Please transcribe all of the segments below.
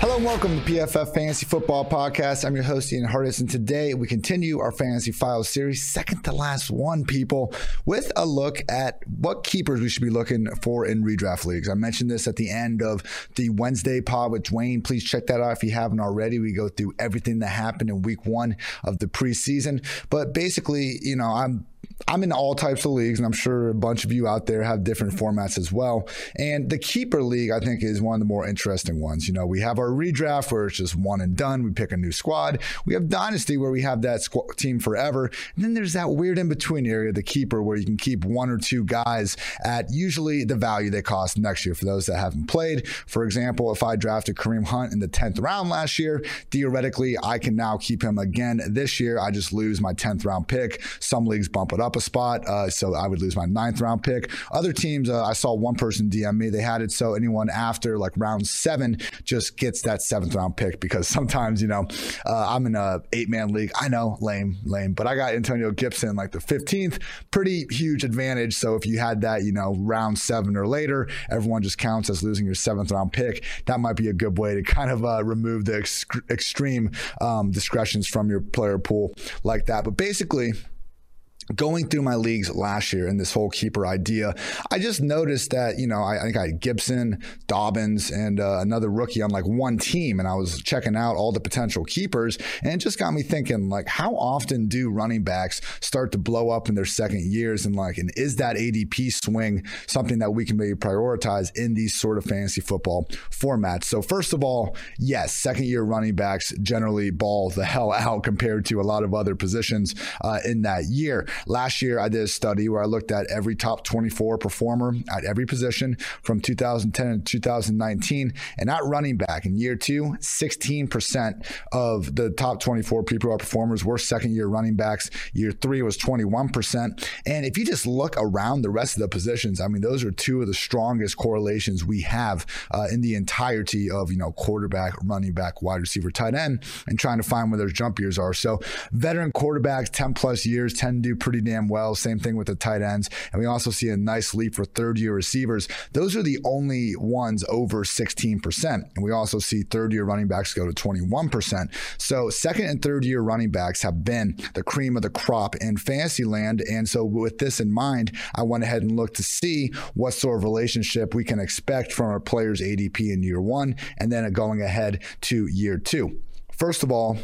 Hello and welcome to PFF Fantasy Football Podcast. I'm your host, Ian Hartitz, and today we continue our Fantasy Files series, second to last one, people, with a look at what keepers we should be looking for in redraft leagues. I mentioned this at the end of the Wednesday pod with Dwain. Please check that out if you haven't already. We go through everything that happened in week one of the preseason. But basically, you know, I'm I'm in all types of leagues, and I'm sure a bunch of you out there have different formats as well. And the keeper league, I think, is one of the more interesting ones. You know, we have our redraft where it's just one and done. We pick a new squad. We have dynasty where we have that squ- team forever. And then there's that weird in between area, the keeper, where you can keep one or two guys at usually the value they cost next year for those that haven't played. For example, if I drafted Kareem Hunt in the 10th round last year, theoretically, I can now keep him again this year. I just lose my 10th round pick. Some leagues bump it up a spot, uh, so I would lose my ninth round pick. Other teams, uh, I saw one person DM me, they had it so anyone after like round seven just gets that seventh round pick because sometimes, you know, uh, I'm in a eight man league. I know, lame, lame, but I got Antonio Gibson like the 15th, pretty huge advantage. So if you had that, you know, round seven or later, everyone just counts as losing your seventh round pick. That might be a good way to kind of uh, remove the ex- extreme um, discretions from your player pool like that. But basically, going through my leagues last year and this whole keeper idea, I just noticed that, you know, I, I think I had Gibson, Dobbins, and uh, another rookie on like one team. And I was checking out all the potential keepers. And it just got me thinking, like, how often do running backs start to blow up in their second years? And like, and is that ADP swing something that we can maybe prioritize in these sort of fantasy football formats? So, first of all, yes, second year running backs generally ball the hell out compared to a lot of other positions uh, in that year. Last year, I did a study where I looked at every top 24 performer at every position from 2010 to 2019. And at running back in year two, 16% of the top 24 PPR performers were second year running backs. Year three was 21%. And if you just look around the rest of the positions, I mean, those are two of the strongest correlations we have uh, in the entirety of, you know, quarterback, running back, wide receiver, tight end, and trying to find where those jump years are. So veteran quarterbacks, 10 plus years, tend to do pretty damn well. Same thing with the tight ends. And we also see a nice leap for third year receivers. Those are the only ones over 16%. And we also see third year running backs go to 21%. So second and third year running backs have been the cream of the crop in fantasy land. And so with this in mind, I went ahead and looked to see what sort of relationship we can expect from our players' ADP in year one and then going ahead to year two. First of all,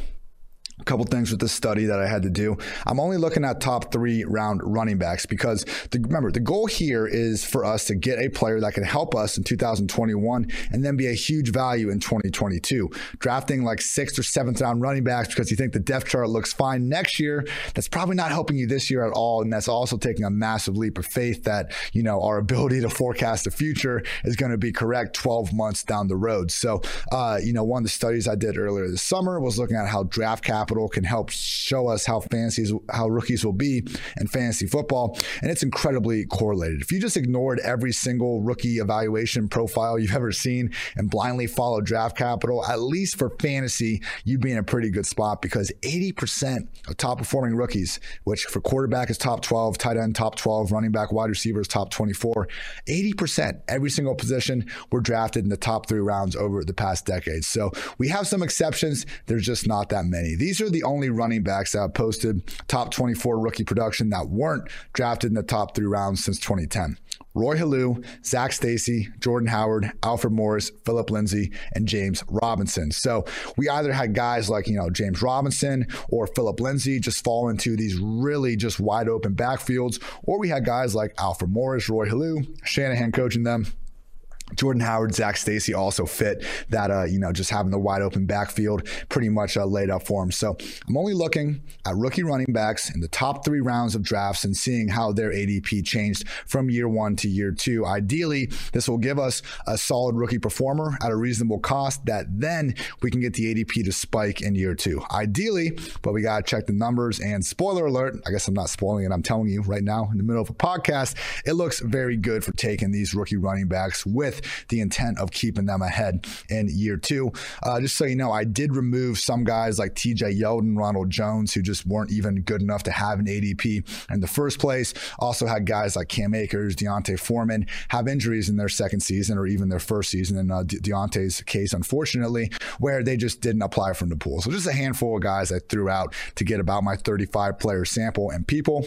a couple things with this study that I had to do. I'm only looking at top three round running backs because the, remember the goal here is for us to get a player that can help us in 2021 and then be a huge value in 2022. Drafting like sixth or seventh round running backs because you think the depth chart looks fine next year, that's probably not helping you this year at all, and that's also taking a massive leap of faith that you know our ability to forecast the future is going to be correct 12 months down the road. So, uh, you know, one of the studies I did earlier this summer was looking at how draft cap capital can help show us how fancies how rookies will be in fantasy football, and it's incredibly correlated. If you just ignored every single rookie evaluation profile you've ever seen and blindly followed draft capital, at least for fantasy, you'd be in a pretty good spot because 80% of top performing rookies, which for quarterback is top 12, tight end top 12, running back, wide receivers top 24, 80% every single position were drafted in the top three rounds over the past decade. So we have some exceptions. There's just not that many. These these are the only running backs that have posted top 24 rookie production that weren't drafted in the top three rounds since 2010. Roy Helu, Zac Stacy, Jordan Howard, Alfred Morris, Phillip Lindsay, and James Robinson. So we either had guys like, you know, James Robinson or Phillip Lindsay just fall into these really just wide open backfields, or we had guys like Alfred Morris, Roy Helu, Shanahan coaching them Jordan Howard, Zac Stacy also fit that, uh, you know, just having the wide open backfield pretty much uh, laid up for him. So I'm only looking at rookie running backs in the top three rounds of drafts and seeing how their ADP changed from year one to year two. Ideally, this will give us a solid rookie performer at a reasonable cost that then we can get the ADP to spike in year two. Ideally, but we got to check the numbers. And spoiler alert, I guess I'm not spoiling it, I'm telling you right now in the middle of a podcast, it looks very good for taking these rookie running backs with with the intent of keeping them ahead in year two. Uh, just so you know, I did remove some guys like TJ Yeldon, Ronald Jones, who just weren't even good enough to have an ADP in the first place. Also had guys like Cam Akers, D'Onta Foreman have injuries in their second season or even their first season. In uh, De- D'Onta's case, unfortunately, where they just didn't apply from the pool. So just a handful of guys I threw out to get about my 35 player sample. And people,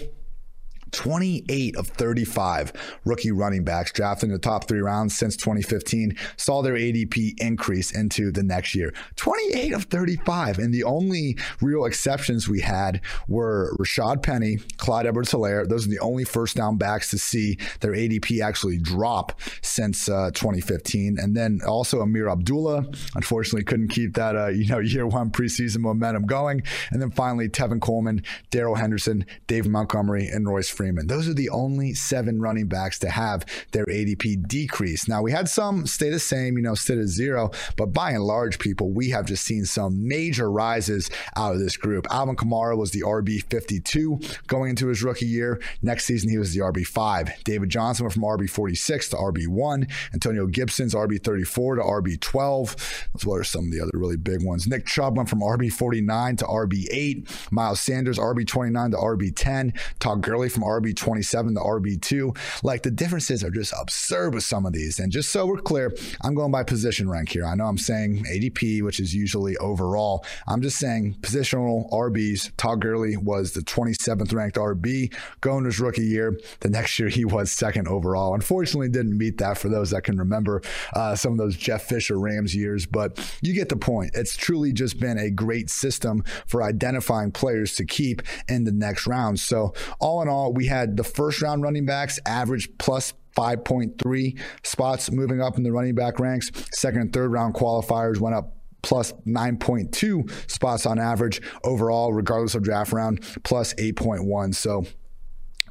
28 of 35 rookie running backs drafted in the top three rounds since 2015 saw their ADP increase into the next year. 28 of 35. And the only real exceptions we had were Rashaad Penny, Clyde Edwards Helaire. Those are the only first down backs to see their ADP actually drop since uh, 2015. And then also Ameer Abdullah, unfortunately, couldn't keep that uh, you know year one preseason momentum going. And then finally, Tevin Coleman, Darrell Henderson, David Montgomery, and Royce Freeman. Those are the only seven running backs to have their ADP decrease. Now, we had some stay the same, you know, stay at zero, but by and large, people, we have just seen some major rises out of this group. Alvin Kamara was the RB 52 going into his rookie year. Next season, he was the RB 5. David Johnson went from RB 46 to RB 1. Antonio Gibson's RB 34 to RB 12. Those were some of the other really big ones. Nick Chubb went from RB 49 to RB 8. Miles Sanders, RB 29 to RB 10. Todd Gurley from RB 27 to RB 2. Like the differences are just absurd with some of these. And just so we're clear, I'm going by position rank here. I know I'm saying ADP, which is usually overall. I'm just saying positional RBs. Todd Gurley was the 27th ranked RB going his rookie year. The next year, he was second overall. Unfortunately, didn't meet that for those that can remember uh, some of those Jeff Fisher Rams years, but you get the point. It's truly just been a great system for identifying players to keep in the next round. So, all in all, we had the first round running backs average plus 5.3 spots moving up in the running back ranks. Second and third round qualifiers went up plus 9.2 spots on average overall, regardless of draft round, plus 8.1. So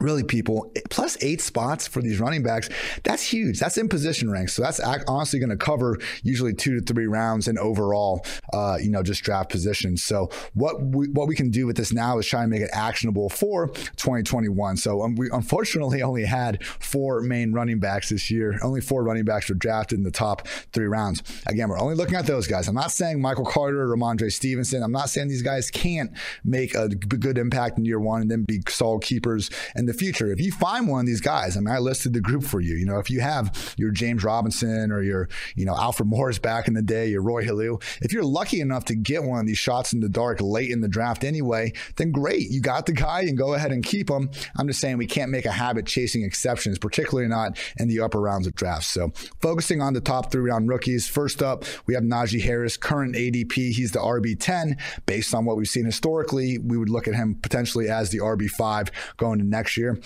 really people plus eight spots for these running backs that's huge. That's in position ranks. So that's honestly going to cover usually two to three rounds in overall uh, you know just draft positions. So what we, what we can do with this now is try and make it actionable for 2021 so um, we unfortunately only had four main running backs this year. Only four running backs were drafted in the top three rounds. Again we're only looking at those guys. I'm not saying michael carter or Rhamondre stevenson i'm not saying these guys can't make a good impact in year one and then be solid keepers and the future. If you find one of these guys, I mean, I listed the group for you. You know, if you have your James Robinson or your, you know, Alfred Morris back in the day, your Roy Helu, if you're lucky enough to get one of these shots in the dark late in the draft anyway, then great. You got the guy and go ahead and keep him. I'm just saying we can't make a habit chasing exceptions, particularly not in the upper rounds of drafts. So focusing on the top three round rookies. First up, we have Najee Harris, current ADP. He's the RB10. Based on what we've seen historically, we would look at him potentially as the RB5 going to next year year.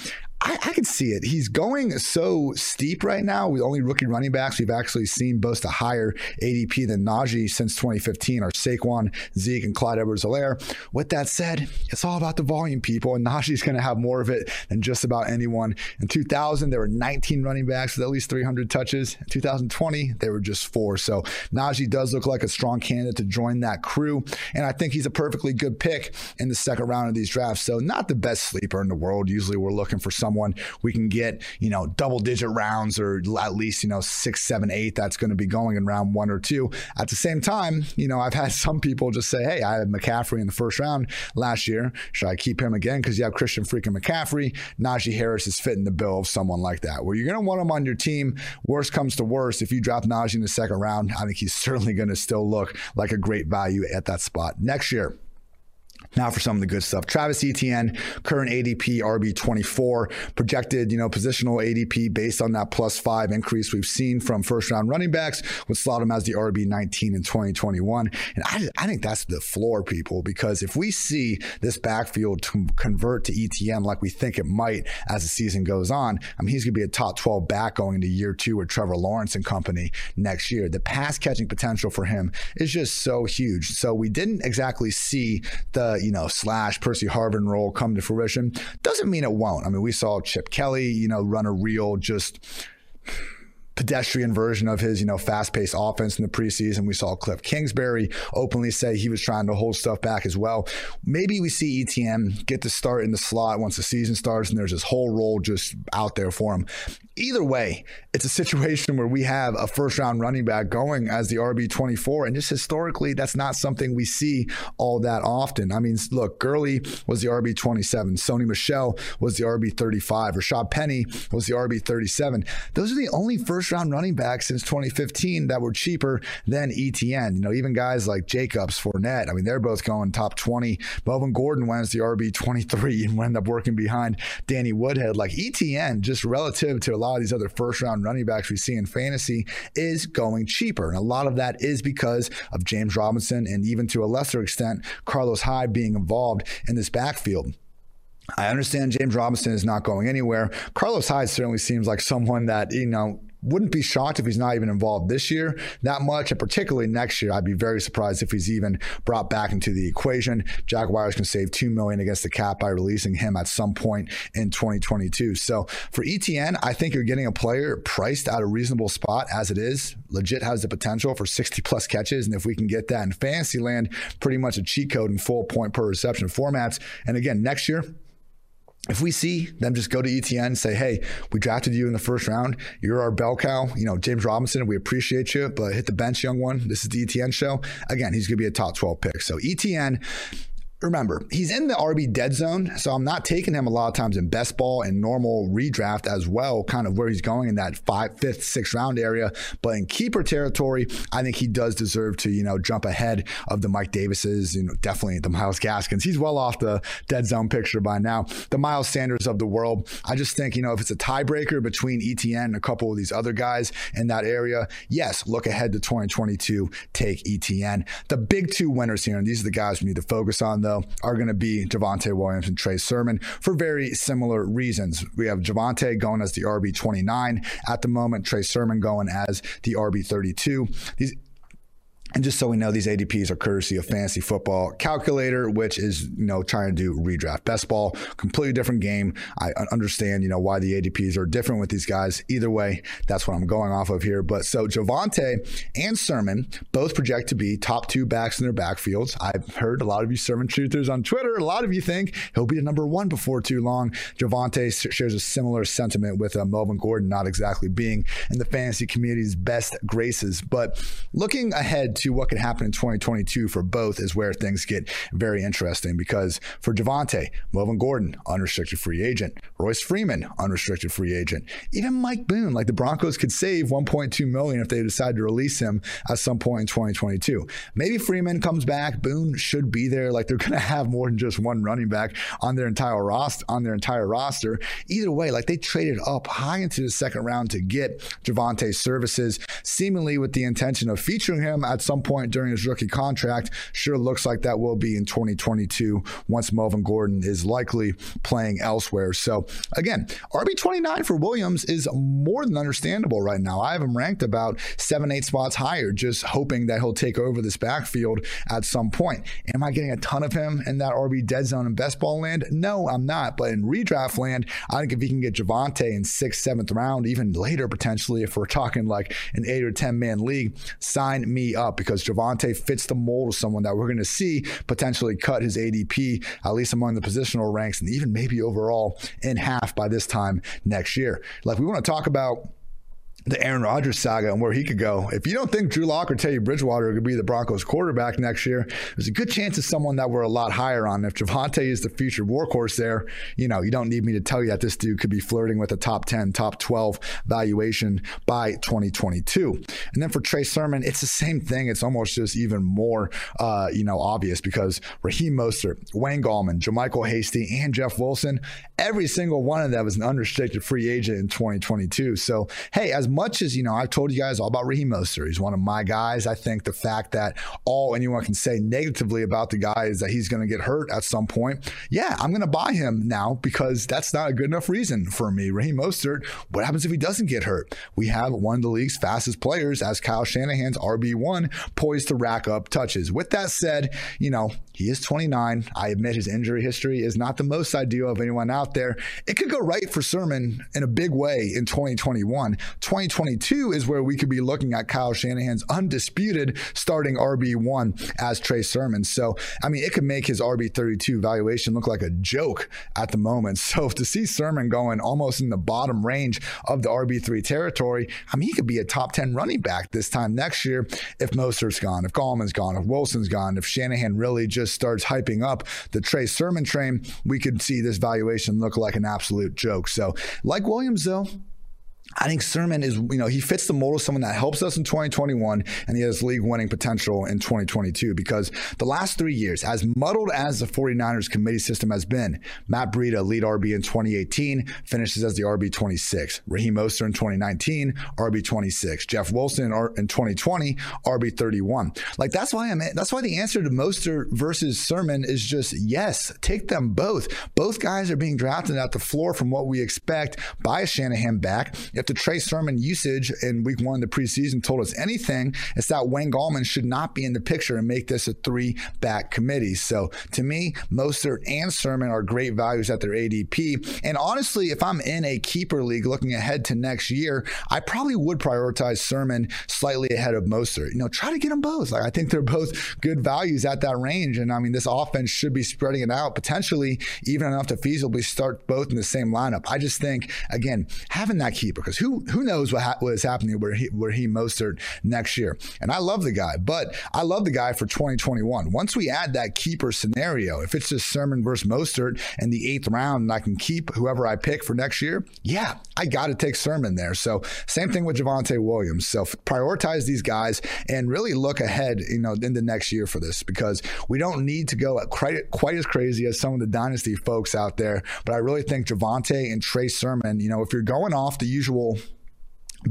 I, I can see it. He's going so steep right now with only rookie running backs. We've actually seen boast a higher ADP than Najee since 2015 are Saquon, Zeke, and Clyde Edwards Helaire. With that said, it's all about the volume, people, and Najee's going to have more of it than just about anyone. In 2000, there were 19 running backs with at least 300 touches. In 2020, there were just four. So Najee does look like a strong candidate to join that crew, and I think he's a perfectly good pick in the second round of these drafts. So not the best sleeper in the world. Usually, we're looking for some someone we can get, you know, double digit rounds or at least, you know, six, seven, eight that's going to be going in round one or two. At the same time, you know, I've had some people just say, hey, I had McCaffrey in the first round last year. Should I keep him again? Because you have Christian freaking McCaffrey. Najee Harris is fitting the bill of someone like that. Where you're going to want him on your team. Worst comes to worst, if you drop Najee in the second round, I think he's certainly going to still look like a great value at that spot. Next year, now for some of the good stuff. Travis Etienne, current ADP RB24, projected, you know, positional ADP based on that plus five increase we've seen from first round running backs would slot him as the RB19 in 2021. And I, I think that's the floor, people, because if we see this backfield convert to Etienne like we think it might as the season goes on, I mean, he's going to be a top 12 back going into year two with Trevor Lawrence and company next year. The pass catching potential for him is just so huge. So we didn't exactly see the you know, slash Percy Harvin role come to fruition. Doesn't mean it won't. I mean, we saw Chip Kelly, you know, run a real just pedestrian version of his, you know, fast-paced offense in the preseason. We saw Cliff Kingsbury openly say he was trying to hold stuff back as well. Maybe we see ETN get to start in the slot once the season starts and there's this whole role just out there for him. Either way, it's a situation where we have a first round running back going as the RB24. And just historically, that's not something we see all that often. I mean, look, Gurley was the RB27, Sony Michel was the RB35, Rashaad Penny was the RB37. Those are the only first round running backs since 2015 that were cheaper than ETN. You know, even guys like Jacobs, Fournette, I mean, they're both going top 20. Melvin Gordon went as the RB23 and wound up working behind Danny Woodhead. Like ETN, just relative to a lot of these other first round running backs we see in fantasy, is going cheaper. And a lot of that is because of James Robinson and even to a lesser extent, Carlos Hyde being involved in this backfield. I understand James Robinson is not going anywhere. Carlos Hyde certainly seems like someone that, you know, wouldn't be shocked if he's not even involved this year that much, and particularly next year. I'd be very surprised if he's even brought back into the equation. Jaguars can save two million against the cap by releasing him at some point in 2022. So for ETN, I think you're getting a player priced at a reasonable spot as it is. Legit has the potential for 60 plus catches, and if we can get that in fantasy land, pretty much a cheat code in full point per reception formats. And again, next year if we see them just go to ETN and say, hey, we drafted you in the first round, you're our bell cow, you know, James Robinson, we appreciate you, but hit the bench, young one. This is the ETN show. Again, he's going to be a top 12 pick. So ETN remember, he's in the RB dead zone, so I'm not taking him a lot of times in best ball and normal redraft as well, kind of where he's going in that five, fifth, sixth round area. But in keeper territory, I think he does deserve to, you know, jump ahead of the Mike Davises, you know, definitely the Myles Gaskins. He's well off the dead zone picture by now. The Miles Sanders of the world. I just think, you know, if it's a tiebreaker between ETN and a couple of these other guys in that area, yes, look ahead to 2022, take ETN. The big two winners here, and these are the guys we need to focus on, though though, are going to be Javonte Williams and Trey Sermon for very similar reasons. We have Javonte going as the RB 29 at the moment, Trey Sermon going as the RB 32. These and just so we know, these ADPs are courtesy of Fantasy Football Calculator, which is you know trying to do redraft best ball, completely different game. I understand you know why the ADPs are different with these guys. Either way, that's what I'm going off of here. But so Javonte and Sermon both project to be top two backs in their backfields. I've heard a lot of you Sermon truthers on Twitter. A lot of you think he'll be the number one before too long. Javonte shares a similar sentiment with uh, Melvin Gordon, not exactly being in the fantasy community's best graces. But looking ahead to what could happen in 2022 for both is where things get very interesting because for Javonte, Melvin Gordon, unrestricted free agent, Royce Freeman, unrestricted free agent, even Mike Boone, like the Broncos could save 1.2 million if they decide to release him at some point in 2022. Maybe Freeman comes back, Boone should be there. Like they're going to have more than just one running back on their entire roster. On their entire roster, either way, like they traded up high into the second round to get Javonte's services, seemingly with the intention of featuring him at some point during his rookie contract. Sure looks like that will be in 2022 once Melvin Gordon is likely playing elsewhere. So again, RB29 for Williams is more than understandable right now. I have him ranked about seven, eight spots higher, just hoping that he'll take over this backfield at some point. Am I getting a ton of him in that RB dead zone in best ball land? No, I'm not. But in redraft land, I think if he can get Javonte in sixth, seventh round, even later potentially, if we're talking like an eight or 10 man league, sign me up because Javonte fits the mold of someone that we're going to see potentially cut his ADP, at least among the positional ranks, and even maybe overall in half by this time next year. Like we want to talk about the Aaron Rodgers saga and where he could go. If you don't think Drew Lock or Teddy Bridgewater could be the Broncos quarterback next year, there's a good chance it's someone that we're a lot higher on. If Javonte is the future workhorse there, you know, you don't need me to tell you that this dude could be flirting with a top 10, top 12 valuation by 2022. And then for Trey Sermon, it's the same thing. It's almost just even more, uh, you know, obvious because Raheem Mostert, Wayne Gallman, JaMycal Hasty, and Jeff Wilson, every single one of them is an unrestricted free agent in 2022. So, hey, as much as, you know, I've told you guys all about Raheem Mostert, he's one of my guys. I think the fact that all anyone can say negatively about the guy is that he's going to get hurt at some point. Yeah, I'm going to buy him now because that's not a good enough reason for me. Raheem Mostert, what happens if he doesn't get hurt? We have one of the league's fastest players as Kyle Shanahan's RB1 poised to rack up touches. With that said, you know, he is 29. I admit his injury history is not the most ideal of anyone out there. It could go right for Sermon in a big way in 2021. 20 2022 is where we could be looking at Kyle Shanahan's undisputed starting RB1 as Trey Sermon. So, I mean, it could make his RB32 valuation look like a joke at the moment. So, to see Sermon going almost in the bottom range of the RB3 territory, I mean, he could be a top 10 running back this time next year if Mostert's gone, if Gallman's gone, if Wilson's gone, if Shanahan really just starts hyping up the Trey Sermon train, we could see this valuation look like an absolute joke. So, like Williams, though, I think Sermon is, you know, he fits the mold of someone that helps us in 2021 and he has league winning potential in 2022 because the last three years, as muddled as the 49ers committee system has been, Matt Breida, lead RB in 2018, finishes as the RB 26. Raheem Mostert in 2019, RB 26. Jeff Wilson in 2020, RB 31. Like that's why I'm, that's why the answer to Mostert versus Sermon is just yes, take them both. Both guys are being drafted at the floor from what we expect by Shanahan back. If the Trey Sermon usage in week one of the preseason told us anything, it's that Wayne Gallman should not be in the picture and make this a three back committee. So to me, Mostert and Sermon are great values at their ADP. And honestly, if I'm in a keeper league looking ahead to next year, I probably would prioritize Sermon slightly ahead of Mostert. You know, try to get them both. Like I think they're both good values at that range. And I mean, this offense should be spreading it out potentially even enough to feasibly start both in the same lineup. I just think, again, having that keeper because who who knows what, ha- what is happening where he where he Mostert next year. And I love the guy, but I love the guy for 2021. Once we add that keeper scenario, if it's just Sermon versus Mostert in the eighth round, and I can keep whoever I pick for next year, yeah, I got to take Sermon there. So same thing with Javonte Williams. So prioritize these guys and really look ahead, you know, in the next year for this because we don't need to go quite quite as crazy as some of the dynasty folks out there. But I really think Javonte and Trey Sermon, you know, if you're going off the usual usual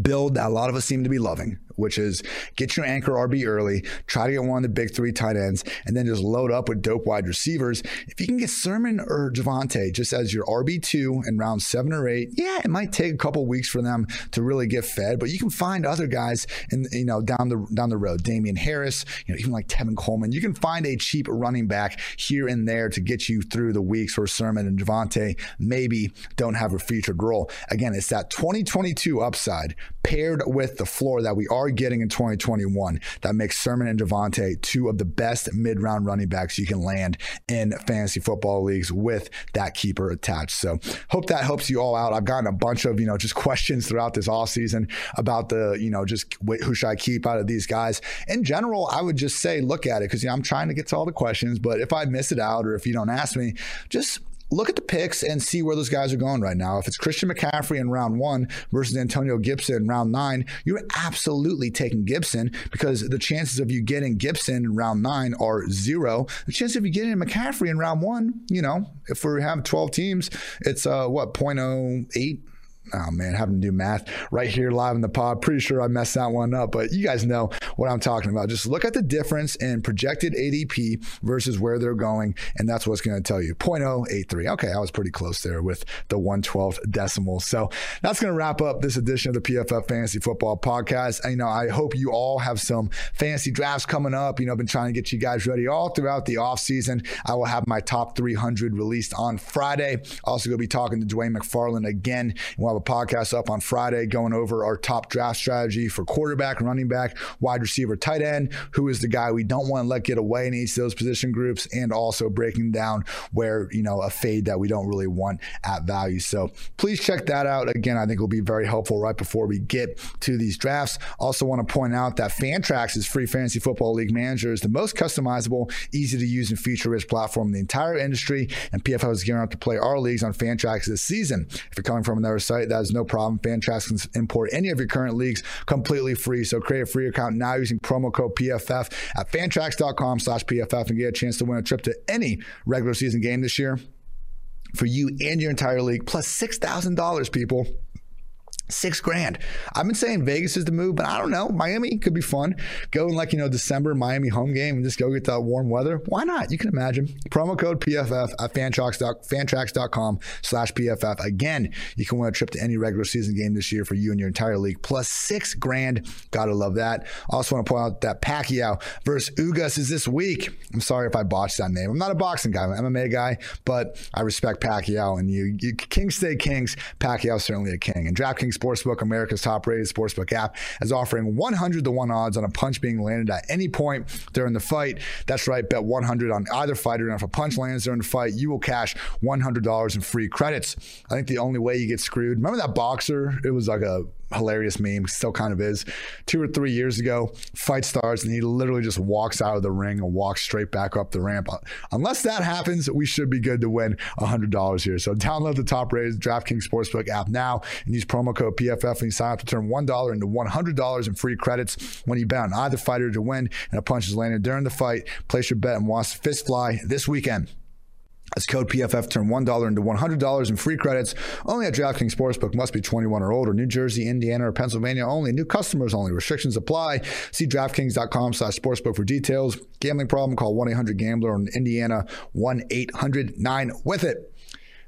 build that a lot of us seem to be loving, which is get your anchor RB early, try to get one of the big three tight ends, and then just load up with dope wide receivers. If you can get Sermon or Javonte just as your RB2 in round seven or eight, yeah, it might take a couple weeks for them to really get fed, but you can find other guys in you know down the down the road. Damien Harris, you know, even like Tevin Coleman. You can find a cheap running back here and there to get you through the weeks where Sermon and Javonte maybe don't have a featured role. Again, it's that 2022 upside paired with the floor that we are getting in 2021 that makes Sermon and Javonte two of the best mid round running backs you can land in fantasy football leagues with that keeper attached. So hope that helps you all out. I've gotten a bunch of, you know, just questions throughout this off season about the, you know, just who should I keep out of these guys. In general, I would just say look at it because you know, I'm trying to get to all the questions, but if I miss it out or if you don't ask me, just look at the picks and see where those guys are going right now. If it's Christian McCaffrey in round one versus Antonio Gibson in round nine, you're absolutely taking Gibson because the chances of you getting Gibson in round nine are zero. The chance of you getting McCaffrey in round one, you know, if we have 12 teams, it's uh, what, 0.08? Oh man, having to do math right here live in the pod. Pretty sure I messed that one up, but you guys know what I'm talking about. Just look at the difference in projected ADP versus where they're going, and that's what's going to tell you 0.083. Okay, I was pretty close there with the 112th decimal. So that's going to wrap up this edition of the PFF Fantasy Football Podcast. You know, I hope you all have some fantasy drafts coming up. You know, I've been trying to get you guys ready all throughout the offseason. I will have my top 300 released on Friday. Also, going to be talking to Dwain McFarland again. We'll have a podcast up on Friday going over our top draft strategy for quarterback, running back, wide receiver, tight end, who is the guy we don't want to let get away in each of those position groups, and also breaking down where, you know, a fade that we don't really want at value. So please check that out. Again, I think will be very helpful right before we get to these drafts. Also want to point out that Fantrax' is free fantasy football league manager is the most customizable, easy to use, and feature rich platform in the entire industry. And PFF is gearing up to play our leagues on Fantrax this season. If you're coming from another site, that is no problem. Fantrax can import any of your current leagues completely free. So create a free account now using promo code PFF at fantrax.com slash PFF and get a chance to win a trip to any regular season game this year for you and your entire league, plus $6,000, people six grand. I've been saying Vegas is the move, but I don't know. Miami could be fun. Go like, you know, December Miami home game and just go get that warm weather. Why not? You can imagine. Promo code PFF at fantrax.com slash PFF. Again, you can win a trip to any regular season game this year for you and your entire league, plus six grand. Gotta love that. Also want to point out that Pacquiao versus Ugas is this week. I'm sorry if I botched that name. I'm not a boxing guy, I'm an MMA guy, but I respect Pacquiao and you, you Kings stay kings. Pacquiao certainly a king. And DraftKings Sportsbook, America's top rated sportsbook app, is offering 100 to 1 odds on a punch being landed at any point during the fight. That's right, bet 100 on either fighter. And if a punch lands during the fight, you will cash $100 in free credits. I think the only way you get screwed, remember that boxer? It was like a hilarious meme, still kind of is. Two or three years ago, fight starts and he literally just walks out of the ring and walks straight back up the ramp. Unless that happens, we should be good to win $100 here. So download the top rated DraftKings Sportsbook app now and use promo code PFF and you sign up to turn $1 into $100 in free credits when you bet on either fighter to win and a punch is landed during the fight. Place your bet and watch fist fly this weekend. That's code PFF. Turn $1 into $100 in free credits. Only at DraftKings Sportsbook. Must be 21 or older. New Jersey, Indiana, or Pennsylvania only. New customers only. Restrictions apply. See DraftKings.com slash sportsbook for details. Gambling problem? Call 1-800-GAMBLER. In Indiana, 1-800-9-WITH-IT.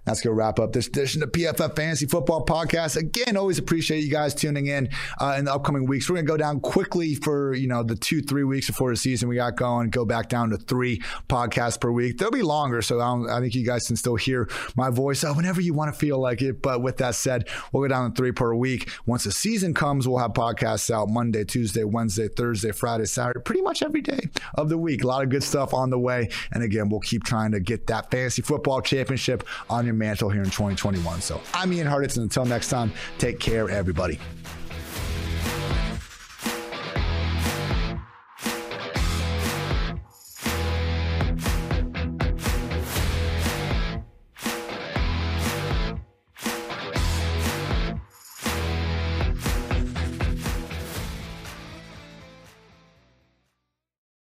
That's going to wrap up this edition of PFF Fantasy Football Podcast. Again, always appreciate you guys tuning in uh, in the upcoming weeks. We're going to go down quickly for, you know, the two, three weeks before the season we got going, go back down to three podcasts per week. They'll be longer, so I, I think you guys can still hear my voice uh, whenever you want to feel like it. But with that said, we'll go down to three per week. Once the season comes, we'll have podcasts out Monday, Tuesday, Wednesday, Thursday, Friday, Saturday, pretty much every day of the week. A lot of good stuff on the way. And again, we'll keep trying to get that fantasy football championship on your mantle here in 2021. So I'm Ian Hartitz, and until next time, take care, everybody.